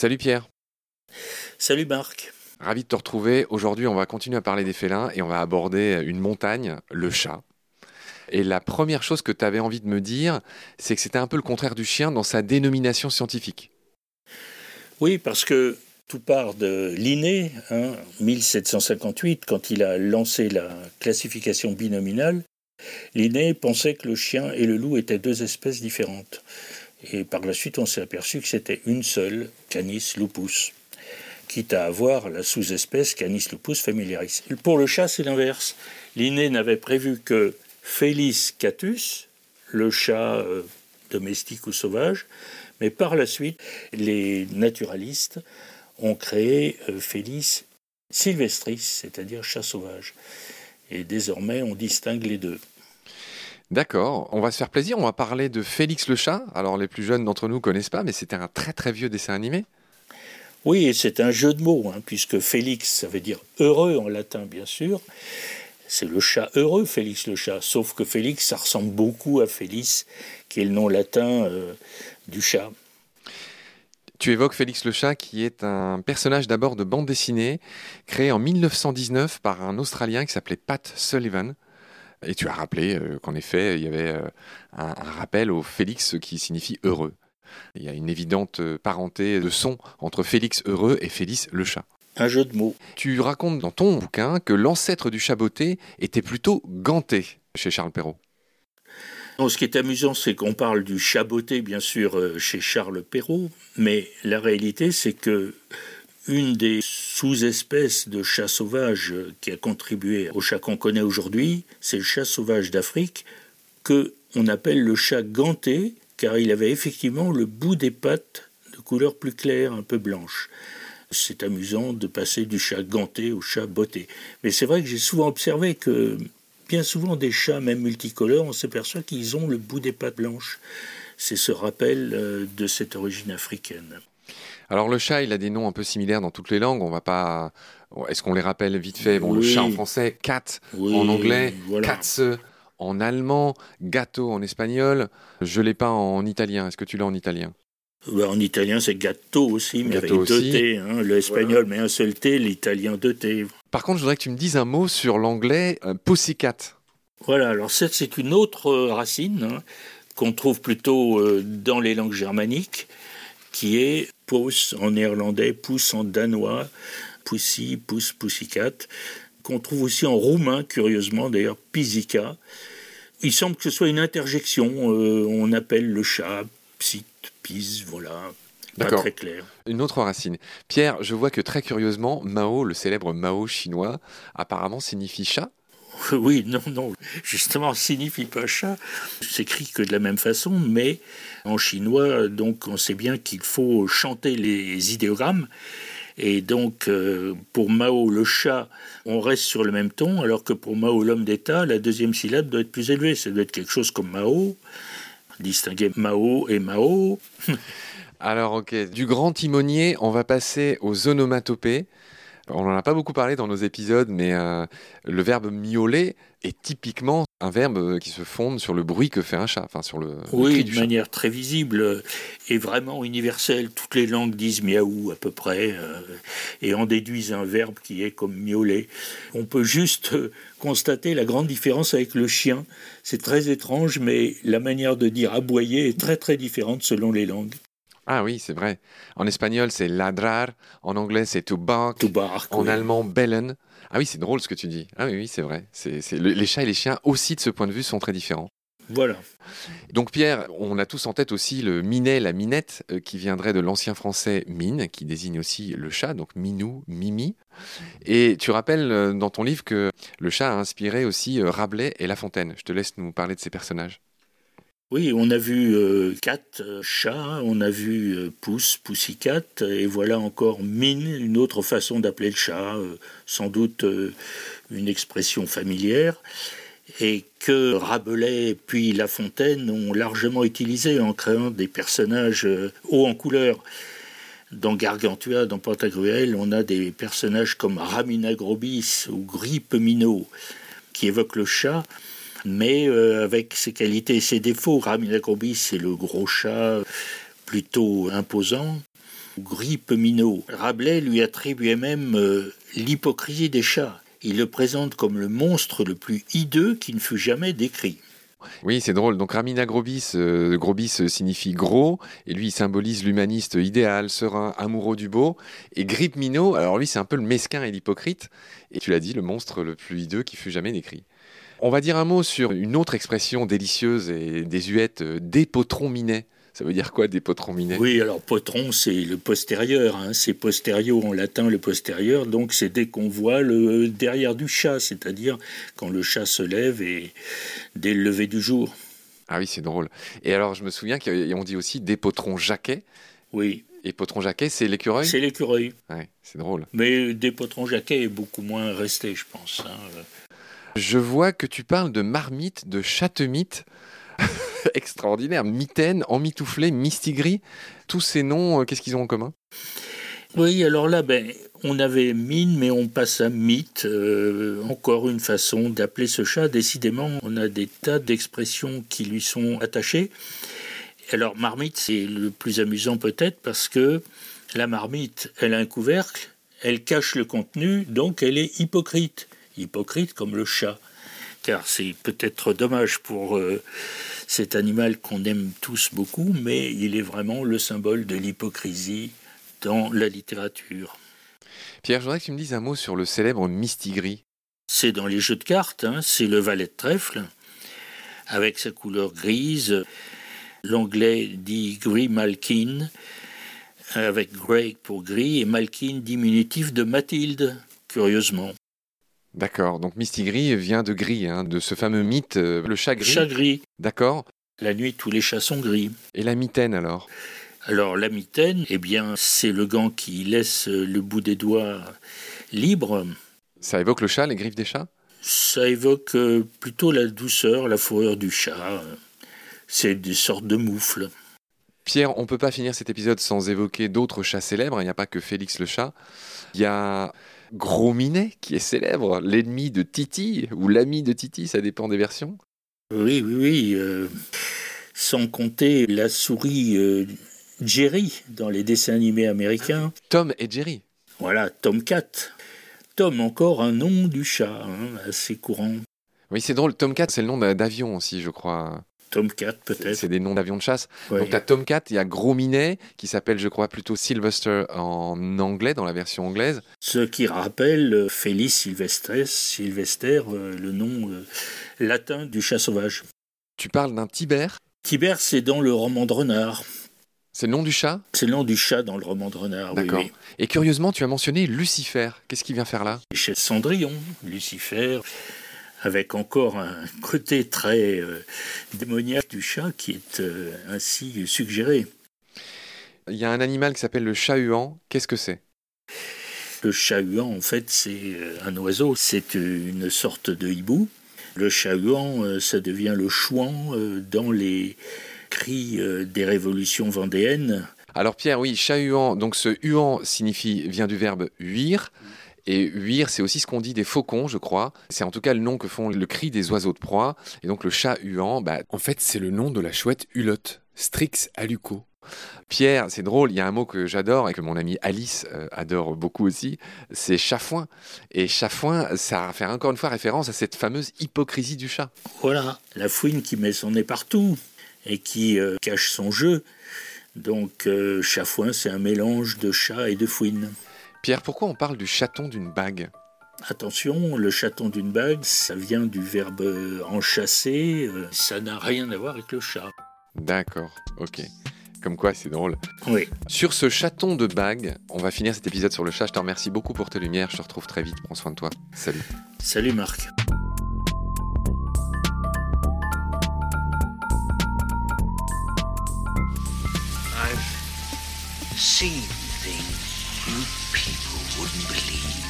Salut Pierre. Salut Marc. Ravi de te retrouver. Aujourd'hui, on va continuer à parler des félins et on va aborder une montagne, le chat. Et la première chose que tu avais envie de me dire, c'est que c'était un peu le contraire du chien dans sa dénomination scientifique. Oui, parce que tout part de Linné, 1758, quand il a lancé la classification binominale. Linné pensait que le chien et le loup étaient deux espèces différentes. Et par la suite, on s'est aperçu que c'était une seule, Canis lupus, quitte à avoir la sous-espèce Canis lupus familiaris. Pour le chat, c'est l'inverse. Linné n'avait prévu que Felis catus, le chat euh, domestique ou sauvage, mais par la suite, les naturalistes ont créé euh, Felis sylvestris, c'est-à-dire chat sauvage. Et désormais, on distingue les deux. D'accord, on va se faire plaisir, on va parler de Félix le chat. Alors les plus jeunes d'entre nous ne connaissent pas, mais c'était un très très vieux dessin animé. Oui, et c'est un jeu de mots, hein, puisque Félix, ça veut dire heureux en latin, bien sûr. C'est le chat heureux, Félix le chat. Sauf que Félix, ça ressemble beaucoup à Félix, qui est le nom latin euh, du chat. Tu évoques Félix le chat, qui est un personnage d'abord de bande dessinée, créé en 1919 par un Australien qui s'appelait Pat Sullivan. Et tu as rappelé euh, qu'en effet, il y avait euh, un, rappel au Félix qui signifie heureux. Il y a une évidente euh, parenté de son entre Félix heureux et Félix le chat. Un jeu de mots. Tu racontes dans ton bouquin que l'ancêtre du chaboté était plutôt ganté chez Charles Perrault. ce qui est amusant, c'est qu'on parle du chaboté, bien sûr, chez Charles Perrault, mais la réalité, c'est que une des sous-espèces de chat sauvage qui a contribué au chat qu'on connaît aujourd'hui, c'est le chat sauvage d'Afrique, que on appelle le chat ganté, car il avait effectivement le bout des pattes de couleur plus claire, un peu blanche. C'est amusant de passer du chat ganté au chat botté. Mais c'est vrai que j'ai souvent observé que bien souvent des chats, même multicolores, on s'aperçoit qu'ils ont le bout des pattes blanches. C'est ce rappel euh, de cette origine africaine. Alors le chat, il a des noms un peu similaires dans toutes les langues. On va pas. Est-ce qu'on les rappelle vite fait? Bon, le chat en français, cat en anglais, katze en allemand, gâteau en espagnol. Je l'ai pas en italien. Est-ce que tu l'as en italien? Bah, En italien, c'est gâteau aussi, mais avec deux T. Hein. L'espagnol met un seul T, l'italien deux T. Par contre, je voudrais que tu me dises un mot sur l'anglais euh, pussycat. Voilà, alors c'est une autre euh, racine hein, qu'on trouve plutôt euh, dans les langues germaniques qui est pouce en néerlandais, pouce en danois, pussy, pouce, pussycat, qu'on trouve aussi en roumain, curieusement, d'ailleurs, pisica. Il semble que ce soit une interjection. Euh, on appelle le chat psit, pis, voilà. Pas très clair. Une autre racine. Pierre, je vois que très curieusement, Mao, le célèbre Mao chinois, apparemment signifie chat. Oui, non, non. Justement, signifie pas chat. S'écrit que de la même façon, mais en chinois, donc on sait bien qu'il faut chanter les idéogrammes. Et donc, euh, pour Mao, le chat, on reste sur le même ton, alors que pour Mao, l'homme d'État, la deuxième syllabe doit être plus élevée. Ça doit être quelque chose comme Mao, distinguer Mao et Mao. alors, ok, du grand timonier, on va passer aux onomatopées. On n'en a pas beaucoup parlé dans nos épisodes, mais euh, le verbe miauler est typiquement un verbe qui se fonde sur le bruit que fait un chat, enfin sur le, oui, de manière très visible et vraiment universelle. Toutes les langues disent miaou à peu près euh, et en déduisent un verbe qui est comme miauler. On peut juste constater la grande différence avec le chien. C'est très étrange, mais la manière de dire aboyer est très très différente selon les langues. Ah oui, c'est vrai. En espagnol, c'est ladrar. En anglais, c'est to bark. To bark en allemand, bellen. Ah oui, c'est drôle ce que tu dis. Ah oui, oui c'est vrai. C'est, les chats et les chiens aussi, de ce point de vue, sont très différents. Voilà. Donc Pierre, on a tous en tête aussi le minet, la minette, euh, qui viendrait de l'ancien français mine, qui désigne aussi le chat, donc minou, mimi. Et tu rappelles euh, dans ton livre que le chat a inspiré aussi euh, Rabelais et La Fontaine. Je te laisse nous parler de ces personnages. Oui, on a vu euh, cat, euh, chat, on a vu euh, pouce, poussicat, et voilà encore mine, une autre façon d'appeler le chat, sans doute une expression familière, et que Rabelais puis La Fontaine ont largement utilisé en créant des personnages hauts en couleur. Dans Gargantua, dans Pantagruel, on a des personnages comme Ramina Grobis ou Grippe Minot qui évoquent le chat mais euh, avec ses qualités et ses défauts. Ramina c'est le gros chat plutôt imposant, grippe minot. Rabelais lui attribuait même euh, l'hypocrisie des chats. Il le présente comme le monstre le plus hideux qui ne fut jamais décrit. Oui, c'est drôle. Donc Ramina Grobis, euh, Grobis signifie gros, et lui il symbolise l'humaniste idéal, serein, amoureux du beau. Et Grippe Minot, alors lui c'est un peu le mesquin et l'hypocrite, et tu l'as dit, le monstre le plus hideux qui fut jamais décrit. On va dire un mot sur une autre expression délicieuse et désuète, euh, des potrons minets. Ça veut dire quoi des potrons minets Oui, alors potron, c'est le postérieur. Hein. C'est posterio en latin, le postérieur. Donc c'est dès qu'on voit le derrière du chat, c'est-à-dire quand le chat se lève et dès le lever du jour. Ah oui, c'est drôle. Et alors, je me souviens qu'on dit aussi des potrons jaquets. Oui. Et potron jaquet, c'est l'écureuil? C'est l'écureuil. Ouais, c'est drôle. Mais des potrons jaquets est beaucoup moins resté, je pense. Hein. Je vois que tu parles de marmite, de chatemite. Extraordinaire. Mitaine, emmitouflé, mistigris. Tous ces noms, euh, qu'est-ce qu'ils ont en commun? Oui, alors là, ben, on avait mine, mais on passe à mythe. Euh, encore une façon d'appeler ce chat. Décidément, on a des tas d'expressions qui lui sont attachées. Alors, marmite, c'est le plus amusant peut-être parce que la marmite, elle a un couvercle, elle cache le contenu, donc elle est hypocrite hypocrite comme le chat. Car c'est peut-être dommage pour euh, cet animal qu'on aime tous beaucoup, mais il est vraiment le symbole de l'hypocrisie dans la littérature. Pierre, je voudrais que tu me dises un mot sur le célèbre mistigris. C'est dans les jeux de cartes, hein, c'est le valet de trèfle, avec sa couleur grise. L'anglais dit gris malkin, avec grey pour gris, et malkin diminutif de Mathilde, curieusement. D'accord, donc Mistigris vient de gris, hein, de ce fameux mythe, euh, le chat gris. Chat gris. D'accord. La nuit, tous les chats sont gris. Et la mitaine alors? Alors la mitaine, eh bien, c'est le gant qui laisse le bout des doigts libre. Ça évoque le chat, les griffes des chats? Ça évoque euh, plutôt la douceur, la fourrure du chat. C'est des sortes de moufles. Pierre, on ne peut pas finir cet épisode sans évoquer d'autres chats célèbres. Il n'y a pas que Félix le chat. Il y a Gros Minet, qui est célèbre, l'ennemi de Titi, ou l'ami de Titi, ça dépend des versions. Oui, oui, oui. Euh, sans compter la souris euh, Jerry dans les dessins animés américains. Tom et Jerry. Voilà, Tomcat. Tom, encore un nom du chat, hein, assez courant. Oui, c'est drôle. Tomcat, c'est le nom d'avion aussi, je crois. Tomcat peut-être. C'est des noms d'avions de chasse. Donc tu as Tomcat, il y a Gros Minet, qui s'appelle je crois plutôt Sylvester en anglais, dans la version anglaise. Ce qui rappelle euh, Félix Sylvestres, Sylvester, euh, le nom euh, latin du chat sauvage. Tu parles d'un Tibère? Tibère, c'est dans le roman de Renard. C'est le nom du chat? C'est le nom du chat dans le roman de Renard, D'accord. Et curieusement, tu as mentionné Lucifer. Qu'est-ce qu'il vient faire là? Chez Cendrillon, Lucifer avec encore un côté très euh, démoniaque du chat qui est euh, ainsi suggéré. Il y a un animal qui s'appelle le chat-huant. Qu'est-ce que c'est? Le chat-huant, en fait, c'est euh, un oiseau. C'est une sorte de hibou. Le chat-huant, ça devient le chouan dans les cris des révolutions vendéennes. Alors Pierre, oui, chat-huant, donc ce huant signifie, vient du verbe huir. Et huir, c'est aussi ce qu'on dit des faucons, je crois. C'est en tout cas le nom que font le cri des oiseaux de proie. Et donc le chat huant, bah, en fait, c'est le nom de la chouette hulotte, Strix aluco. Pierre, c'est drôle, il y a un mot que j'adore et que mon amie Alice euh, adore beaucoup aussi, c'est chafouin. Et chafouin, ça fait encore une fois référence à cette fameuse hypocrisie du chat. Voilà, la fouine qui met son nez partout et qui euh, cache son jeu. Donc euh, chafouin, c'est un mélange de chat et de fouine. Pierre, pourquoi on parle du chaton d'une bague? Attention, le chaton d'une bague, ça vient du verbe enchasser, euh, ça n'a rien à voir avec le chat. D'accord, ok. Comme quoi, c'est drôle. Oui. Sur ce chaton de bague, on va finir cet épisode sur le chat. Je te remercie beaucoup pour tes lumières. Je te retrouve très vite. Prends soin de toi. Salut. Salut Marc. I've seen things you people wouldn't believe.